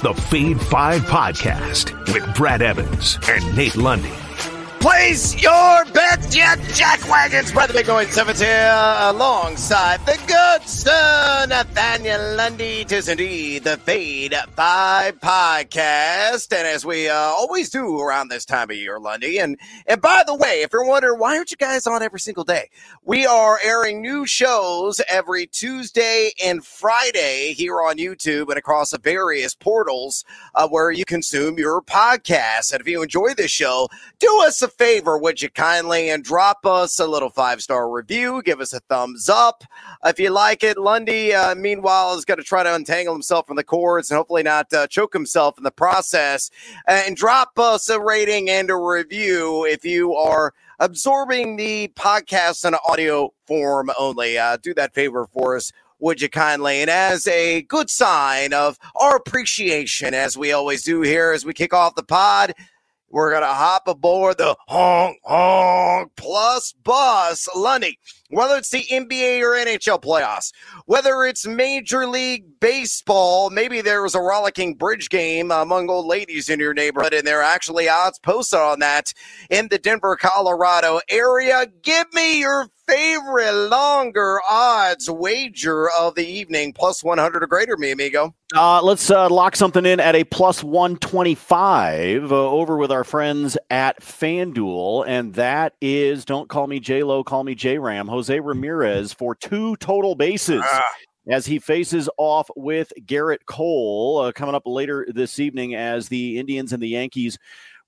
The Fade 5 podcast with Brad Evans and Nate Lundy. Place your bets, Jack Wagons, Brother Big Noise Sevens here alongside the good sir Nathaniel Lundy. Tis indeed the Fade 5 podcast. And as we uh, always do around this time of year, Lundy. And, and by the way, if you're wondering, why aren't you guys on every single day? We are airing new shows every Tuesday and Friday here on YouTube and across the various portals uh, where you consume your podcasts. And if you enjoy this show, do us a favor, would you kindly, and drop us a little five star review? Give us a thumbs up if you like it. Lundy, uh, meanwhile, is going to try to untangle himself from the cords and hopefully not uh, choke himself in the process. And drop us a rating and a review if you are absorbing the podcast in audio form only. Uh, do that favor for us would you kindly? And as a good sign of our appreciation, as we always do here as we kick off the pod, we're going to hop aboard the honk honk plus bus. Lundy, whether it's the NBA or NHL playoffs, whether it's Major League Baseball, maybe there was a rollicking bridge game among old ladies in your neighborhood, and there are actually odds posted on that in the Denver, Colorado area. Give me your favorite longer odds wager of the evening, plus 100 or greater, me amigo. Uh, let's uh, lock something in at a plus 125 uh, over with our friends at FanDuel. And that is, don't call me J Lo, call me J Ram, Jose Ramirez for two total bases. Ah as he faces off with Gerrit Cole uh, coming up later this evening as the Indians and the Yankees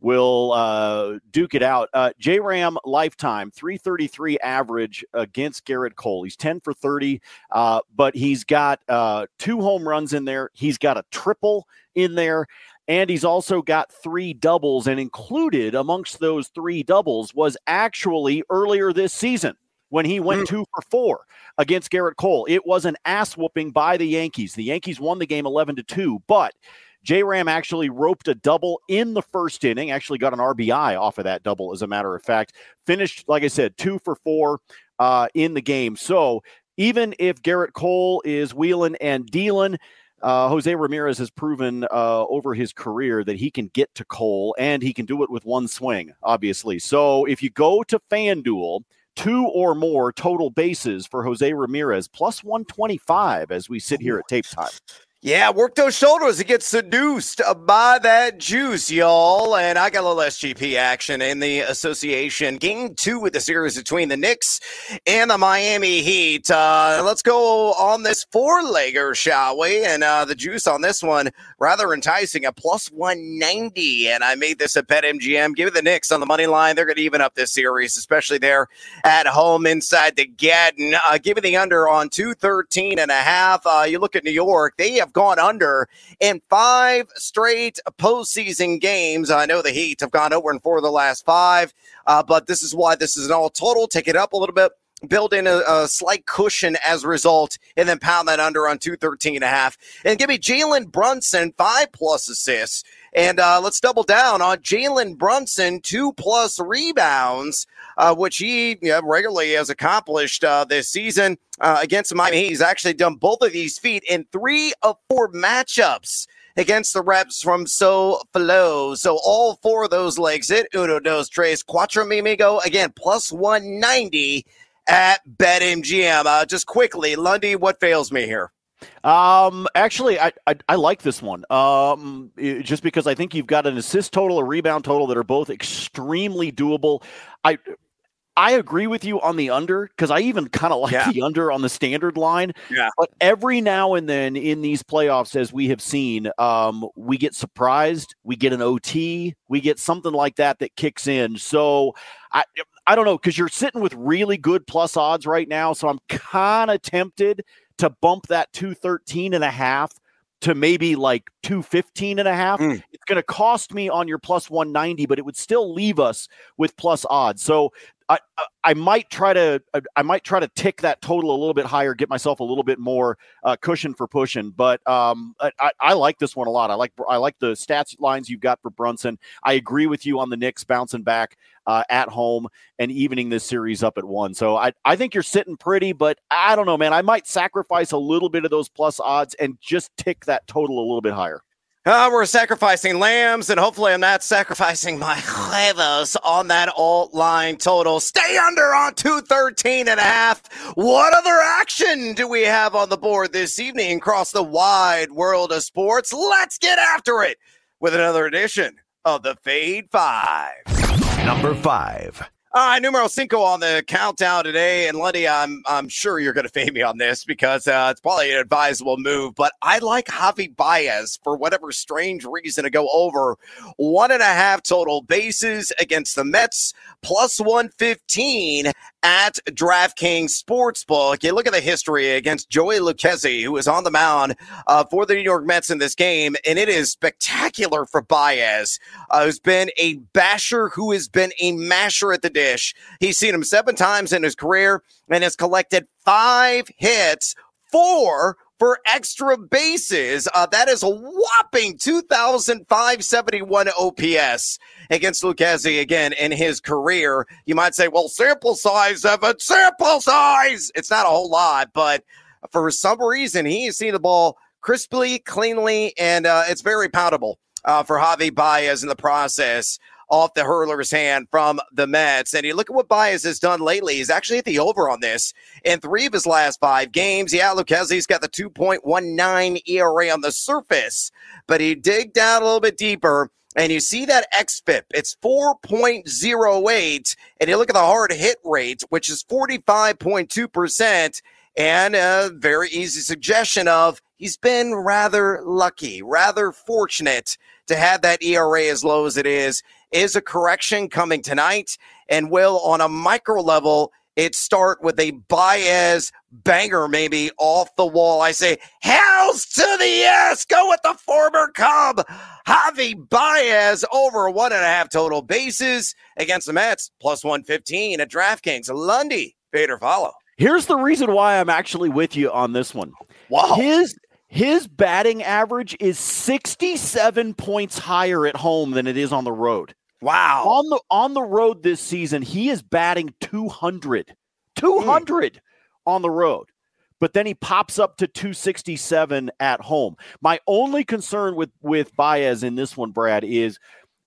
will uh, duke it out. Uh, J Ram lifetime 333 average against Gerrit Cole. He's 10 for 30, uh, but he's got uh, two home runs in there. He's got a triple in there. And he's also got three doubles, and included amongst those three doubles was actually earlier this season when he went mm. two for four against Gerrit Cole. It was an ass whooping by the Yankees. The Yankees won the game 11 to 2, but J Ram actually roped a double in the first inning, actually got an RBI off of that double, as a matter of fact. Finished, like I said, two for four uh, in the game. So even if Gerrit Cole is wheeling and dealing, uh, Jose Ramirez has proven uh, over his career that he can get to Cole and he can do it with one swing, obviously. So if you go to FanDuel, two or more total bases for Jose Ramirez, plus 125 as we sit here at tape time. Yeah, work those shoulders to get seduced by that juice, y'all. And I got a little SGP action in the association. Game two with the series between the Knicks and the Miami Heat. Uh, let's go on this four legger, shall we? And uh, the juice on this one, rather enticing, a plus 190. And I made this a bet MGM. Give it the Knicks on the money line. They're going to even up this series, especially there at home inside the Garden. Uh, give it the under on 213 and a half. Uh, you look at New York, they have gone under in five straight postseason games. I know the Heat have gone over in four of the last five, uh, but this is why this is an all total. Take it up a little bit build in a, a, slight cushion as a result, and then pound that under on 213 and a half. And give me Jalen Brunson, five plus assists. And uh, let's double down on Jalen Brunson, two plus rebounds, uh, which he regularly has accomplished uh, this season uh, against Miami. He's actually done both of these feat in three of four matchups against the reps from So Flow. So all four of those legs it uno dos tres cuatro mimigo again plus 190 at BetMGM. Uh, just quickly, Lundy, what fails me here? Um, actually, I, I, I like this one. Um, just because I think you've got an assist total, a rebound total that are both extremely doable. I I agree with you on the under because I even kind of like yeah. the under on the standard line. Yeah. But every now and then in these playoffs, as we have seen, um, we get surprised. We get an OT. We get something like that that kicks in. So I I don't know because you're sitting with really good plus odds right now. So I'm kind of tempted to bump that 213 and a half to maybe like 215 and a half. Mm. It's going to cost me on your plus 190, but it would still leave us with plus odds. So I, I might try to I might try to tick that total a little bit higher, get myself a little bit more uh, cushion for pushing. But um, I, I like this one a lot. I like I like the stats lines you've got for Brunson. I agree with you on the Knicks bouncing back uh, at home and evening this series up at one. So I I think you're sitting pretty, but I don't know, man. I might sacrifice a little bit of those plus odds and just tick that total a little bit higher. Uh, we're sacrificing lambs, and hopefully, I'm not sacrificing my huevos on that alt line total. Stay under on 213 and a half. What other action do we have on the board this evening across the wide world of sports? Let's get after it with another edition of the Fade Five. Number five. All right, numero cinco on the countdown today, and Lundy, I'm I'm sure you're going to fade me on this because uh, it's probably an advisable move. But I like Javy Baez for whatever strange reason to go over one and a half total bases against the Mets, plus one fifteen at DraftKings Sportsbook. You look at the history against Joey Lucchesi, who was on the mound uh, for the New York Mets in this game, and it is spectacular for Baez, uh, who's been a basher, who has been a masher at the dish. He's seen him seven times in his career and has collected five hits, four for extra bases. Uh, that is a whopping 2,571 OPS against Lucchesi again in his career. You might say, well, sample size, Evan, sample size. It's not a whole lot, but for some reason, he has seen the ball crisply, cleanly, and uh, it's very poundable uh, for Javy Baez in the process off the hurler's hand from the Mets. And you look at what Baez has done lately. He's actually hit the over on this in three of his last five games. Yeah, Lucchesi's got the 2.19 ERA on the surface, but he dig down a little bit deeper. And you see that XFIP, it's 4.08. And you look at the hard hit rate, which is 45.2%. And a very easy suggestion of he's been rather lucky, rather fortunate to have that ERA as low as it is. Is a correction coming tonight? And will, on a micro level, it start with a Baez banger maybe off the wall. I say, hells to the yes. Go with the former Cub, Javy Baez, over one and a half total bases against the Mets, plus 115 at DraftKings. Lundy, Vader follow. Here's the reason why I'm actually with you on this one. Wow. His his batting average is 67 points higher at home than it is on the road. Wow. On the on the road this season, he is batting 200. 200 mm. on the road. But then he pops up to 267 at home. My only concern with with Baez in this one, Brad, is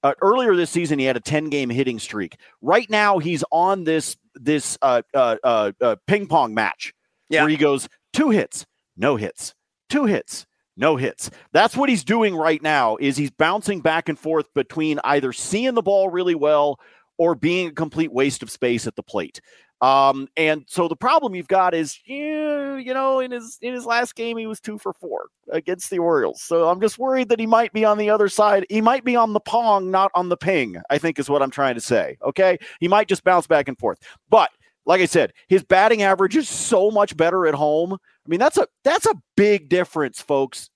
uh, earlier this season he had a 10 game hitting streak. Right now he's on this this uh, uh, uh, uh ping pong match yeah. where he goes two hits, no hits, two hits, no hits. That's what he's doing right now is he's bouncing back and forth between either seeing the ball really well or being a complete waste of space at the plate. Um, and so the problem you've got is, you, know, in his in his last game he was two for four against the Orioles. So I'm just worried that he might be on the other side. He might be on the pong, not on the ping. I think is what I'm trying to say. Okay, he might just bounce back and forth. But like I said, his batting average is so much better at home. I mean, that's a that's a big difference, folks.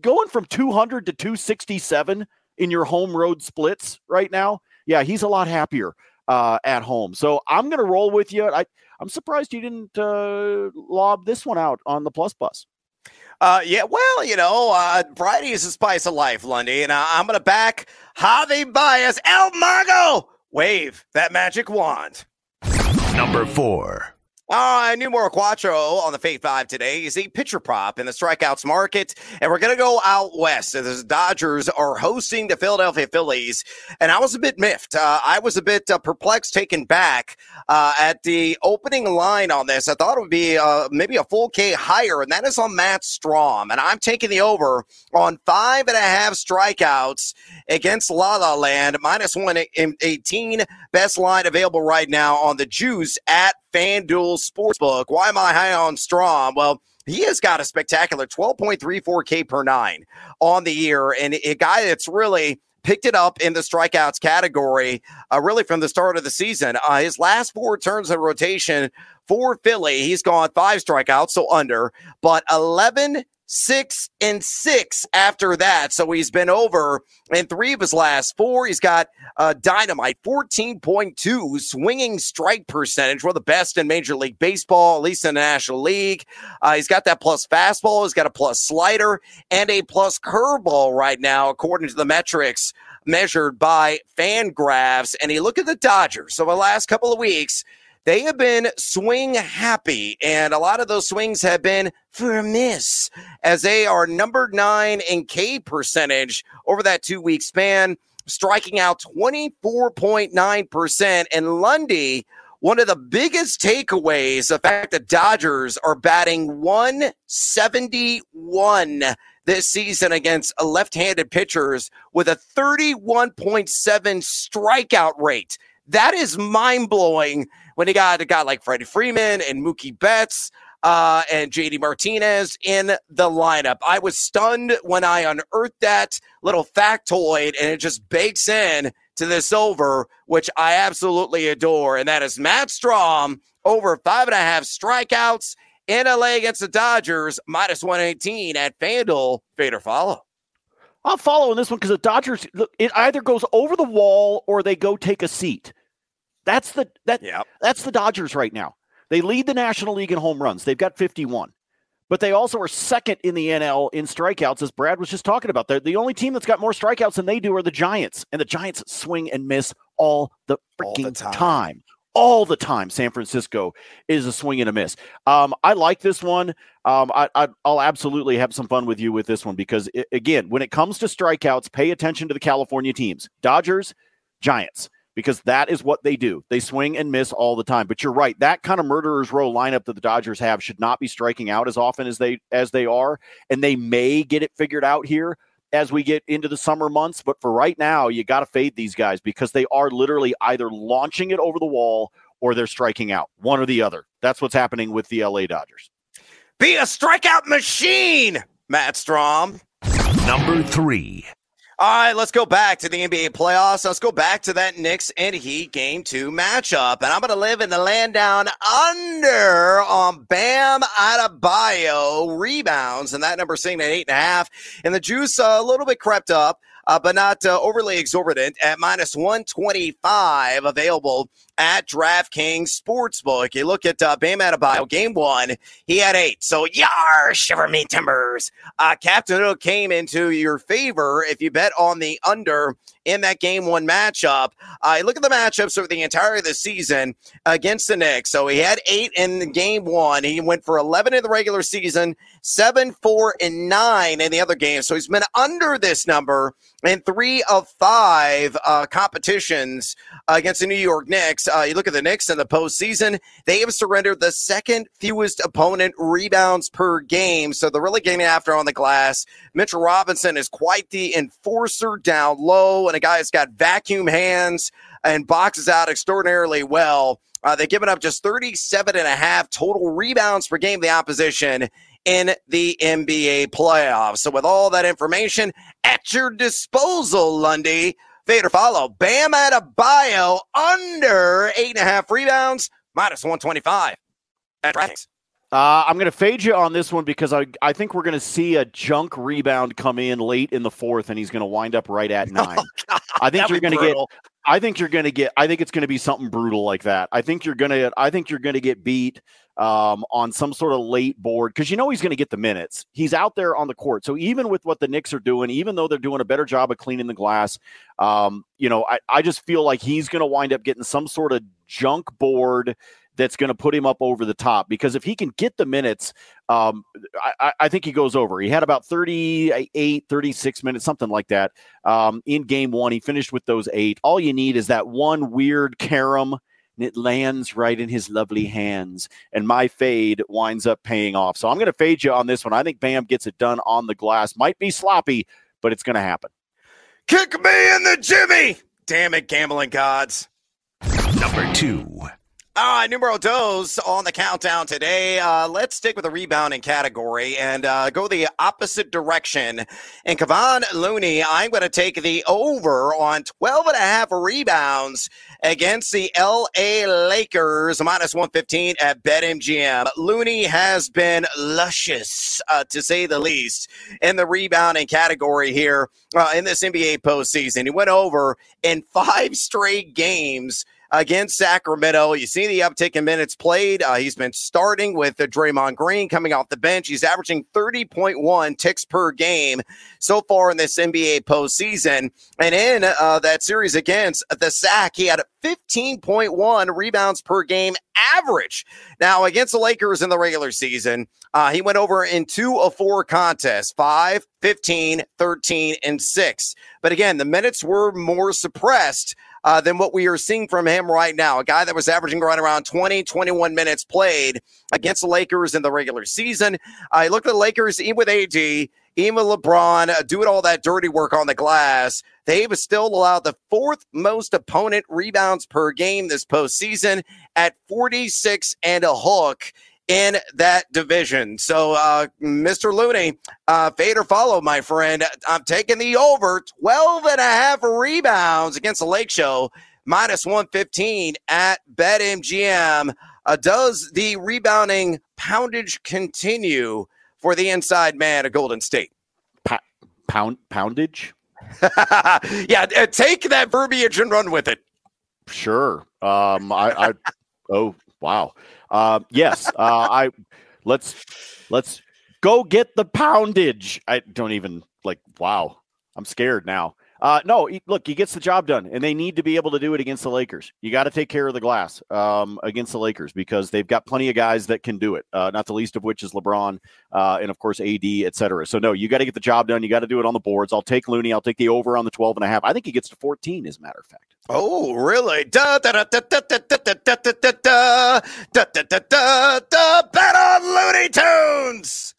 Going from 200 to 267 in your home road splits right now, yeah, he's a lot happier uh, at home. So I'm going to roll with you. I, I'm surprised you didn't uh, lob this one out on the plus bus. Uh, yeah, well, you know, uh, variety is the spice of life, Lundy, and I'm going to back Javy Baez, El Mago. Wave that magic wand. Number four. All right, numero cuatro on the Fade Five today is a pitcher prop in the strikeouts market, and we're going to go out west. The Dodgers are hosting the Philadelphia Phillies, and I was a bit miffed. Uh, I was a bit uh, perplexed, taken back uh, at the opening line on this. I thought it would be uh, maybe a full K higher, and that is on Matt Strahm, and I'm taking the over on five and a half strikeouts against La La Land, minus one eighteen, best line available right now on the Juice at FanDuel Sportsbook. Why am I high on Strahm? Well, he has got a spectacular 12.34 K per nine on the year, and a guy that's really picked it up in the strikeouts category, uh, really from the start of the season. Uh, his last four turns of rotation for Philly, he's gone five strikeouts, so under, but 11 six and six after that. So he's been over in three of his last four. He's got uh, dynamite 14.2 swinging strike percentage, one of the best in Major League Baseball, at least in the National League. Uh, he's got that plus fastball, he's got a plus slider, and a plus curveball right now, according to the metrics measured by FanGraphs. And you look at the Dodgers. So the last couple of weeks, they have been swing happy, and a lot of those swings have been for a miss, as they are number nine in K percentage over that two week span, striking out 24.9%. And Lundy, one of the biggest takeaways, the fact that Dodgers are batting 171 this season against left handed pitchers with a 31.7 strikeout rate. That is mind blowing when you got a guy like Freddie Freeman and Mookie Betts uh, and JD Martinez in the lineup. I was stunned when I unearthed that little factoid, and it just bakes in to this over, which I absolutely adore. And that is Matt Strahm over five and a half strikeouts in LA against the Dodgers, minus 118 at FanDuel. Fader follow. I'll follow in this one because the Dodgers, look, it either goes over the wall or they go take a seat. That's the that yep. that's the Dodgers right now. They lead the National League in home runs. They've got 51. But they also are second in the NL in strikeouts, as Brad was just talking about. They're the only team that's got more strikeouts than they do are the Giants. And the Giants swing and miss all the freaking all the time. time. All the time, San Francisco is a swing and a miss. Um, I like this one. Um, I, I, will absolutely have some fun with you with this one because, it, again, when it comes to strikeouts, pay attention to the California teams Dodgers, Giants because that is what they do. They swing and miss all the time. But you're right, that kind of murderers row lineup that the Dodgers have should not be striking out as often as they as they are, and they may get it figured out here as we get into the summer months. But for right now, you got to fade these guys because they are literally either launching it over the wall or they're striking out, one or the other. That's what's happening with the LA Dodgers. Be a strikeout machine, Matt Strahm. Number three. All right, let's go back to the NBA playoffs. Let's go back to that Knicks and Heat game two matchup. And I'm going to live in the land down under on Bam Adebayo rebounds. And that number sitting at eight and a half. And the juice uh, a little bit crept up uh, but not uh, overly exorbitant at minus 125 available at DraftKings Sportsbook. You look at uh, Bam Adebayo, game one, he had eight. So, yar, shiver me timbers. Uh, Captain came into your favor if you bet on the under in that game one matchup. Uh, look at the matchups over the entire of the season against the Knicks. So he had eight in the game one. He went for 11 in the regular season, seven, four, and nine in the other games. So he's been under this number in three of five uh, competitions against the New York Knicks. Uh, you look at the Knicks in the postseason, they have surrendered the second fewest opponent rebounds per game. So they're really getting after on the glass. Mitchell Robinson is quite the enforcer down low, and a guy that's got vacuum hands and boxes out extraordinarily well. Uh, they've given up just 37 and a half total rebounds per game the opposition in the NBA playoffs. So, with all that information at your disposal, Lundy, Fader follow. Bam Adebayo under eight and a half rebounds, minus 125 at DraftKings. Uh, I'm going to fade you on this one because I, I think we're going to see a junk rebound come in late in the fourth, and he's going to wind up right at nine. Oh, I think you're going to get. I think you're going to get. I think it's going to be something brutal like that. I think you're going to. I think you're going to get beat um, on some sort of late board because you know he's going to get the minutes. He's out there on the court. So even with what the Knicks are doing, even though they're doing a better job of cleaning the glass, um, you know, I, I just feel like he's going to wind up getting some sort of junk board that's going to put him up over the top because if he can get the minutes, um, I, I, think he goes over. He had about 38, 36 minutes, something like that um, in game one. He finished with those eight. All you need is that one weird carom and it lands right in his lovely hands. And my fade winds up paying off. So I'm going to fade you on this one. I think Bam gets it done on the glass. Might be sloppy, but it's going to happen. Kick me in the Jimmy. Damn it, gambling gods. Number two. All right, numero dos on the countdown today. Uh, let's stick with the rebounding category and uh, go the opposite direction. And Kevon Looney, I'm going to take the over on 12 and a half rebounds against the LA Lakers, minus 115 at BetMGM. Looney has been luscious, uh, to say the least, in the rebounding category here uh, in this NBA postseason. He went over in five straight games against Sacramento. You see the uptick in minutes played. Uh, he's been starting with uh, Draymond Green coming off the bench. He's averaging 30.1 ticks per game so far in this NBA postseason. And in uh, that series against the Sac, he had 15.1 rebounds per game average. Now, against the Lakers in the regular season, uh, he went over in two of four contests 5, 15, 13, and 6. But again, the minutes were more suppressed uh, than what we are seeing from him right now. A guy that was averaging right around 20, 21 minutes played against the Lakers in the regular season. I uh, look at the Lakers, even with AD, even with LeBron, uh, doing all that dirty work on the glass. They've still allowed the fourth most opponent rebounds per game this postseason at 46 and a hook in that division. So, uh, Mr. Looney, uh, fade or follow, my friend. I'm taking the over 12 and a half rebounds against the Lake Show, minus 115 at BetMGM. Uh, does the rebounding poundage continue for the inside man of Golden State? Pa- pound poundage? yeah, uh, take that verbiage and run with it. Sure. Um, I, I oh wow. Uh, yes, uh, I let's let's go get the poundage. I don't even like. Wow, I'm scared now. Uh, no, he, look, he gets the job done, and they need to be able to do it against the Lakers. You got to take care of the glass um, against the Lakers because they've got plenty of guys that can do it. Uh, not the least of which is LeBron, uh, and of course AD, et cetera. So no, you got to get the job done. You got to do it on the boards. I'll take Looney. I'll take the over on the 12 and a half. I think he gets to 14, as a matter of fact. Oh, really? Da da da da da da da da da da da da da da da da Bet on Looney Tunes.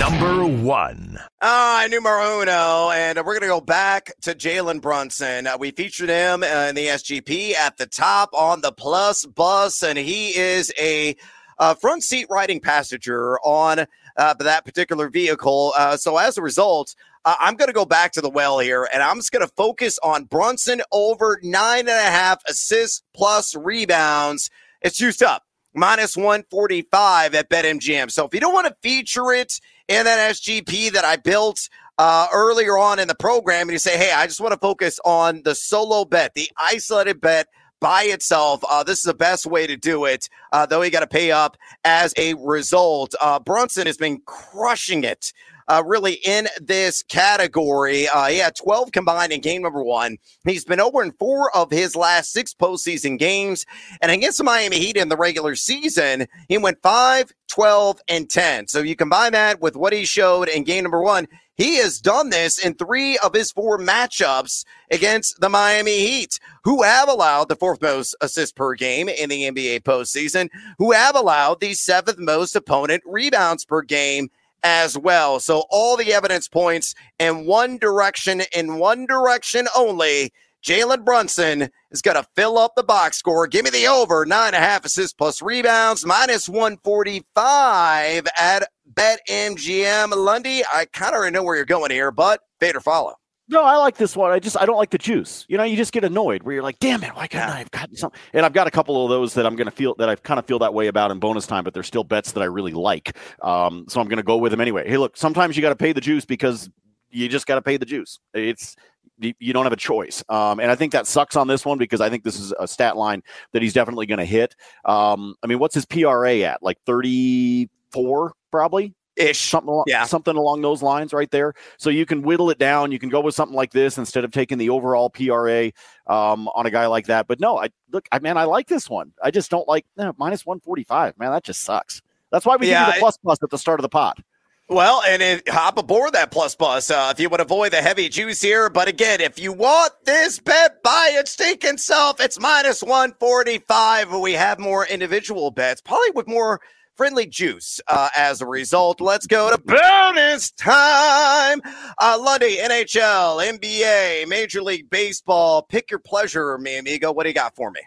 Number one. Ah, numero uno. And we're going to go back to Jalen Brunson. Uh, we featured him in the SGP at the top on the plus bus, and he is a uh, front seat riding passenger on uh, that particular vehicle. Uh, so as a result, uh, I'm going to go back to the well here, and I'm just going to focus on Brunson over nine and a half assists plus rebounds. It's juiced up minus 145 at BetMGM. So if you don't want to feature it in that SGP that I built uh, earlier on in the program, and you say, hey, I just want to focus on the solo bet, the isolated bet by itself. Uh, this is the best way to do it, uh, though you got to pay up as a result. Uh, Brunson has been crushing it uh, really in this category. Uh, he had 12 combined in game number one. He's been over in four of his last six postseason games. And against the Miami Heat in the regular season, he went 5, 12, and 10. So you combine that with what he showed in game number one. He has done this in three of his four matchups against the Miami Heat, who have allowed the fourth most assists per game in the NBA postseason, who have allowed the seventh most opponent rebounds per game as well. So all the evidence points in one direction, in one direction only. Jalen Brunson is going to fill up the box score. Give me the over nine and a half assists plus rebounds, minus 145 at BetMGM. Lundy, I kind of already know where you're going here, but Vader follow. No, I like this one. I just I don't like the juice. You know, you just get annoyed where you're like, damn it, why couldn't I have gotten some? And I've got a couple of those that I'm gonna feel that I kind of feel that way about in bonus time, but they're still bets that I really like. Um, so I'm gonna go with them anyway. Hey, look, sometimes you got to pay the juice because you just got to pay the juice. It's you don't have a choice. Um, and I think that sucks on this one because I think this is a stat line that he's definitely going to hit. Um, I mean, what's his PRA at? Like 34, probably ish, something, yeah. something along those lines right there. So you can whittle it down. You can go with something like this instead of taking the overall PRA um, on a guy like that. But no, I look, I man, I like this one. I just don't like eh, minus one forty five. Man, that just sucks. That's why we yeah, give you the plus plus at the start of the pot. Well, and it, hop aboard that plus plus uh, if you would avoid the heavy juice here. But again, if you want this bet by its stinking self, it's minus 145. We have more individual bets, probably with more friendly juice uh, as a result. Let's go to bonus time. Uh, Lundy, NHL, NBA, Major League Baseball. Pick your pleasure, mi amigo. What do you got for me?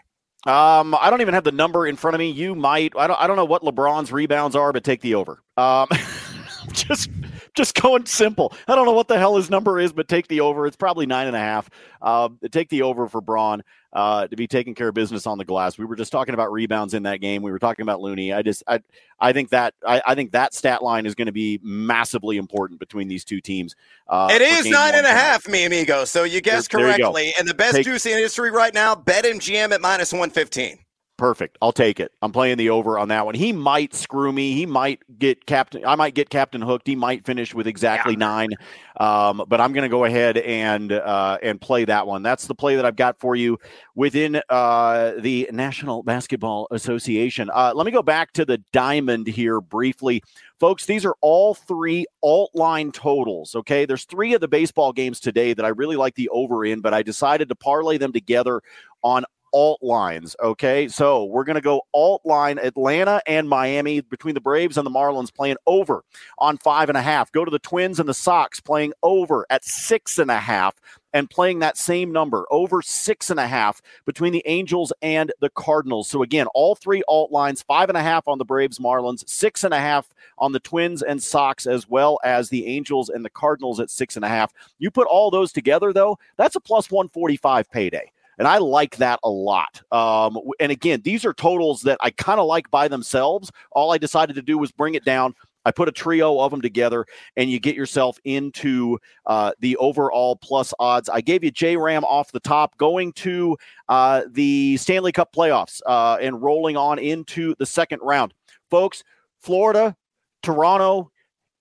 Um, I don't even have the number in front of me. You might. I don't. I don't know what LeBron's rebounds are, but take the over. Um, just just going simple. I don't know what the hell his number is, but take the over. It's probably nine and a half. Uh, take the over for Braun uh, to be taking care of business on the glass. We were just talking about rebounds in that game. We were talking about Looney. I just I I think that I, I think that stat line is going to be massively important between these two teams. Uh, it is nine and a half, mi amigo. So you guessed there, correctly. There you and the best Take, juice in history right now, BetMGM at minus one fifteen. Perfect. I'll take it. I'm playing the over on that one. He might screw me. He might get captain. I might get captain hooked. He might finish with exactly yeah. nine. Um, but I'm going to go ahead and uh, and play that one. That's the play that I've got for you within uh, the National Basketball Association. Uh, let me go back to the diamond here briefly, folks. These are all three alt line totals. Okay, there's three of the baseball games today that I really like the over in, but I decided to parlay them together on alt lines. Okay. So we're going to go alt line Atlanta and Miami between the Braves and the Marlins playing over on five and a half. Go to the Twins and the Sox playing over at six and a half and playing that same number over six and a half between the Angels and the Cardinals. So again, all three alt lines, five and a half on the Braves, Marlins, six and a half on the Twins and Sox, as well as the Angels and the Cardinals at six and a half. You put all those together, though, that's a plus 145 payday. And I like that a lot. Um, and again, these are totals that I kind of like by themselves. All I decided to do was bring it down. I put a trio of them together, and you get yourself into uh, the overall plus odds. I gave you J Ram off the top, going to uh, the Stanley Cup playoffs uh, and rolling on into the second round. Folks, Florida, Toronto,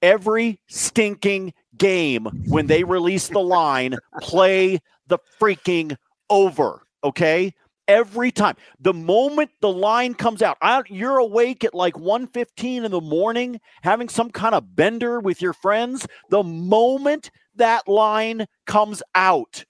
every stinking game when they release the line, play the freaking over. Okay. Every time. The moment the line comes out, I, you're awake at like 1.15 in the morning, having some kind of bender with your friends. The moment that line comes out,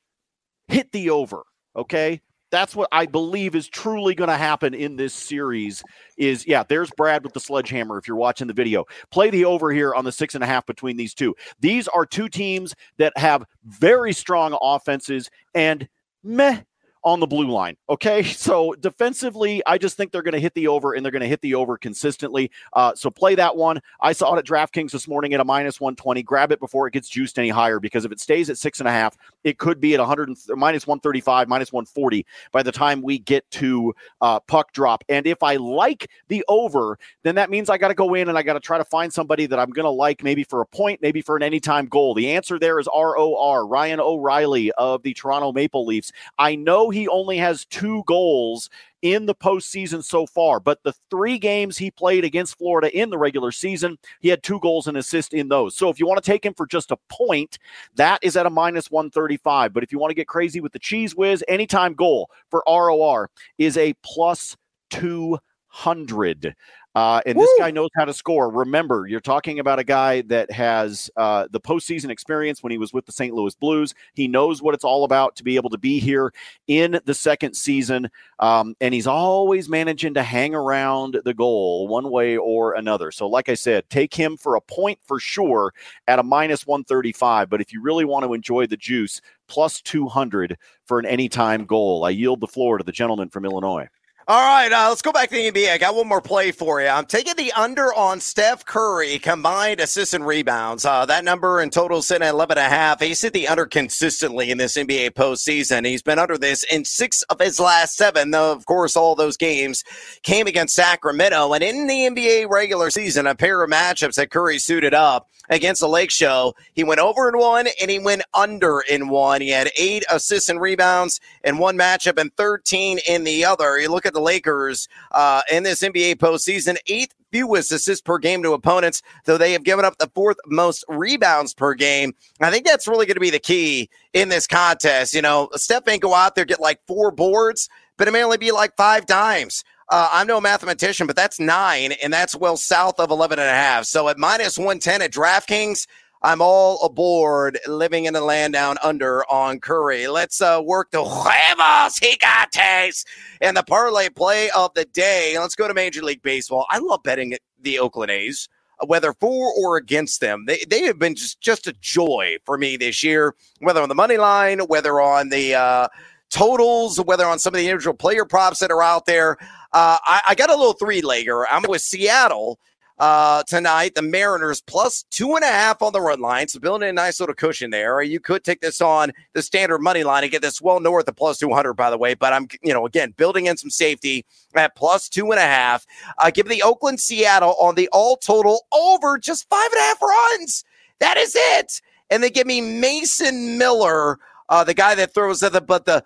hit the over. Okay. That's what I believe is truly going to happen in this series. Is yeah, there's Brad with the sledgehammer. If you're watching the video, play the over here on the six and a half between these two. These are two teams that have very strong offenses and meh on the blue line. Okay. So defensively, I just think they're going to hit the over and they're going to hit the over consistently. Uh, so play that one. I saw it at DraftKings this morning at a minus 120. Grab it before it gets juiced any higher because if it stays at six and a half, it could be at 100 minus 135, minus 140 by the time we get to uh, puck drop. And if I like the over, then that means I got to go in and I got to try to find somebody that I'm going to like maybe for a point, maybe for an anytime goal. The answer there is ROR, Ryan O'Reilly of the Toronto Maple Leafs. I know he only has two goals in the postseason so far. But the three games he played against Florida in the regular season, he had two goals and assist in those. So if you want to take him for just a point, that is at a minus 135. But if you want to get crazy with the cheese whiz, anytime goal for ROR is a plus 200. Uh, and Woo! this guy knows how to score. Remember, you're talking about a guy that has uh, the postseason experience when he was with the St. Louis Blues. He knows what it's all about to be able to be here in the second season. Um, and he's always managing to hang around the goal one way or another. So, like I said, take him for a point for sure at a minus 135. But if you really want to enjoy the juice, plus 200 for an anytime goal. I yield the floor to the gentleman from Illinois. All right, uh, let's go back to the NBA. I got one more play for you. I'm taking the under on Steph Curry combined assists and rebounds. Uh, that number in total is at 11 and a half. He's hit the under consistently in this NBA postseason. He's been under this in six of his last seven. Though, of course, all those games came against Sacramento. And in the NBA regular season, a pair of matchups that Curry suited up against the Lake Show, he went over in one and he went under in one. He had eight assists and rebounds in one matchup and 13 in the other. You look at the Lakers uh, in this NBA postseason, eighth fewest assists per game to opponents, though they have given up the fourth most rebounds per game. I think that's really going to be the key in this contest. You know, Steph ain't go out there get like four boards, but it may only be like five dimes. Uh, I'm no mathematician, but that's nine, and that's well south of 11 and a half. So at minus 110 at DraftKings, I'm all aboard living in the land down under on Curry. Let's uh, work the huevos gigantes and the parlay play of the day. Let's go to Major League Baseball. I love betting the Oakland A's whether for or against them. They, they have been just, just a joy for me this year, whether on the money line, whether on the uh, totals, whether on some of the individual player props that are out there. Uh, I, I, got a little three legger. I'm with Seattle uh, tonight. The Mariners plus two and a half on the run line. So building a nice little cushion there. You could take this on the standard money line and get this well north of plus 200, by the way. But I'm, you know, again, building in some safety at plus two and a half. Uh, give the Oakland Seattle on the all total over just five and a half runs. That is it. And they give me Mason Miller, uh, the guy that throws at the, but the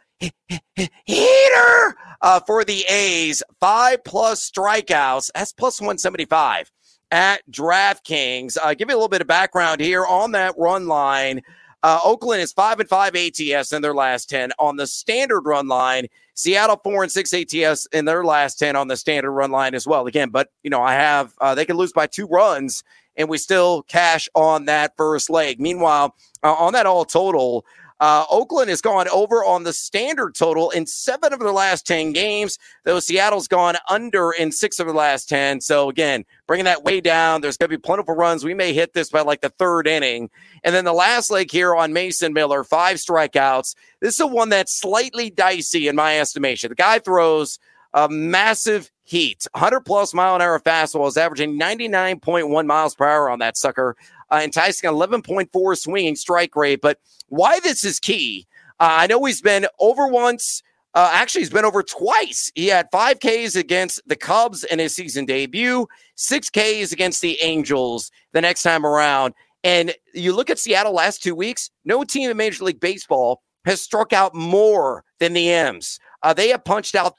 heater uh, for the A's, five plus strikeouts. That's plus 175 at DraftKings. Uh, give you a little bit of background here on that run line. Uh, Oakland is five and five ATS in their last ten on the standard run line. Seattle four and six ATS in their last ten on the standard run line as well. Again, but you know I have uh, they can lose by two runs and we still cash on that first leg. Meanwhile, uh, on that all total, uh, Oakland has gone over on the standard total in seven of their last 10 games, though Seattle's gone under in six of the last 10. So, again, bringing that way down. There's going to be plentiful runs. We may hit this by like the third inning. And then the last leg here on Mason Miller, five strikeouts. This is the one that's slightly dicey in my estimation. The guy throws a massive heat, 100 plus mile an hour fastball is averaging 99.1 miles per hour on that sucker, uh, enticing 11.4 swinging strike rate. But why this is key, uh, I know he's been over once. Uh, actually, he's been over twice. He had five Ks against the Cubs in his season debut, six Ks against the Angels the next time around. And you look at Seattle last two weeks, no team in Major League Baseball has struck out more than the M's. Uh, they have punched out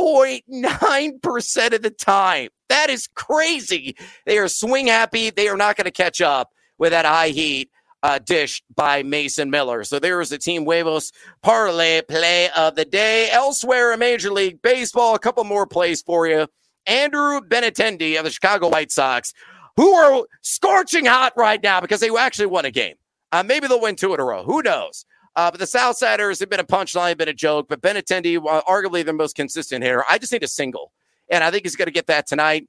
30.9% of the time. That is crazy. They are swing happy. They are not going to catch up with that high heat uh, dish by Mason Miller. So there is the Team Huevos parlay play of the day. Elsewhere in Major League Baseball, a couple more plays for you. Andrew Benintendi of the Chicago White Sox, who are scorching hot right now because they actually won a game. Uh, maybe they'll win two in a row. Who knows? Uh, but the Southsiders have been a punchline, been a joke. But Benintendi, uh, arguably the most consistent hitter. I just need a single, and I think he's going to get that tonight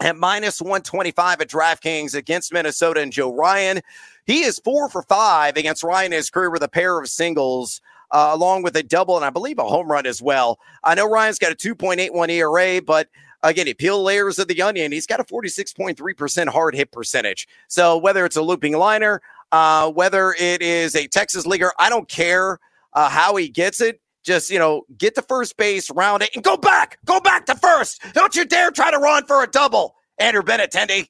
at minus 125 at DraftKings against Minnesota and Joe Ryan. He is four for five against Ryan in his career with a pair of singles. Uh, along with a double and I believe a home run as well. I know Ryan's got a 2.81 ERA, but again, he peel layers of the onion. He's got a 46.3% hard hit percentage. So whether it's a looping liner, uh, whether it is a Texas leaguer, I don't care uh, how he gets it. Just, you know, get to first base, round it, and go back. Go back to first. Don't you dare try to run for a double. Andrew Benintendi.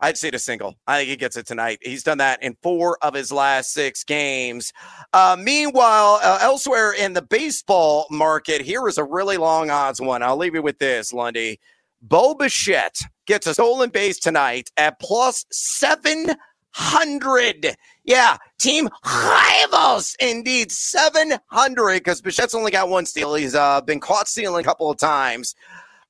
I'd see a single. I think he gets it tonight. He's done that in four of his last six games. Uh, meanwhile, uh, elsewhere in the baseball market, here is a really long odds one. I'll leave you with this, Lundy. Bo Bichette gets a stolen base tonight at plus seven hundred. Yeah, Team Huevos, indeed, seven hundred. Because Bichette's only got one steal. He's uh, been caught stealing a couple of times.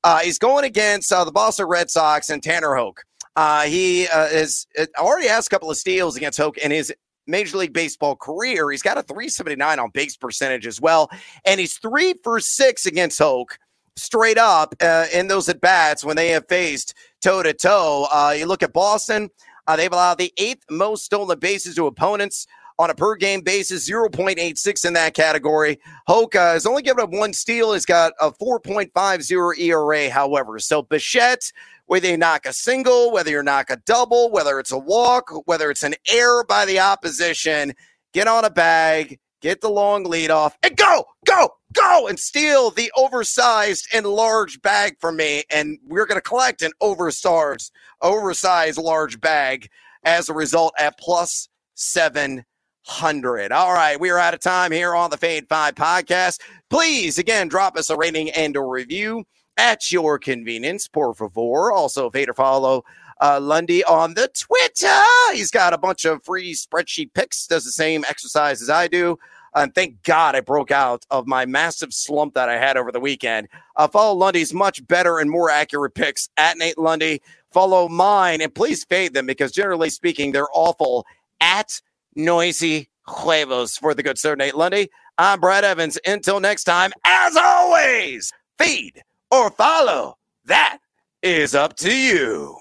Uh, he's going against uh, the Boston Red Sox and Tanner Houck. Uh, he uh, is uh, already has a couple of steals against Houck in his Major League Baseball career. He's got a 379 on base percentage as well, and he's three for six against Houck straight up in those at bats when they have faced toe to toe. You look at Boston. Uh, they've allowed the eighth most stolen bases to opponents on a per game basis, 0.86 in that category. Hoka has only given up one steal. He's got a 4.50 ERA, however. So Bichette, whether you knock a single, whether you knock a double, whether it's a walk, whether it's an error by the opposition, get on a bag, get the long lead off, and go, go, go, and steal the oversized and large bag from me. And we're going to collect an oversized, oversized large bag as a result at plus 700. All right, we are out of time here on the Fade 5 podcast. Please, again, drop us a rating and a review at your convenience, por favor. Also, fade or follow uh, Lundy on the Twitter. He's got a bunch of free spreadsheet picks, does the same exercise as I do. And thank God I broke out of my massive slump that I had over the weekend. Uh, follow Lundy's much better and more accurate picks at Nate Lundy. Follow mine and please fade them because generally speaking, they're awful at Noisy Huevos for the good sir Nate Lundy. I'm Brad Evans. Until next time, as always, feed or follow. That is up to you.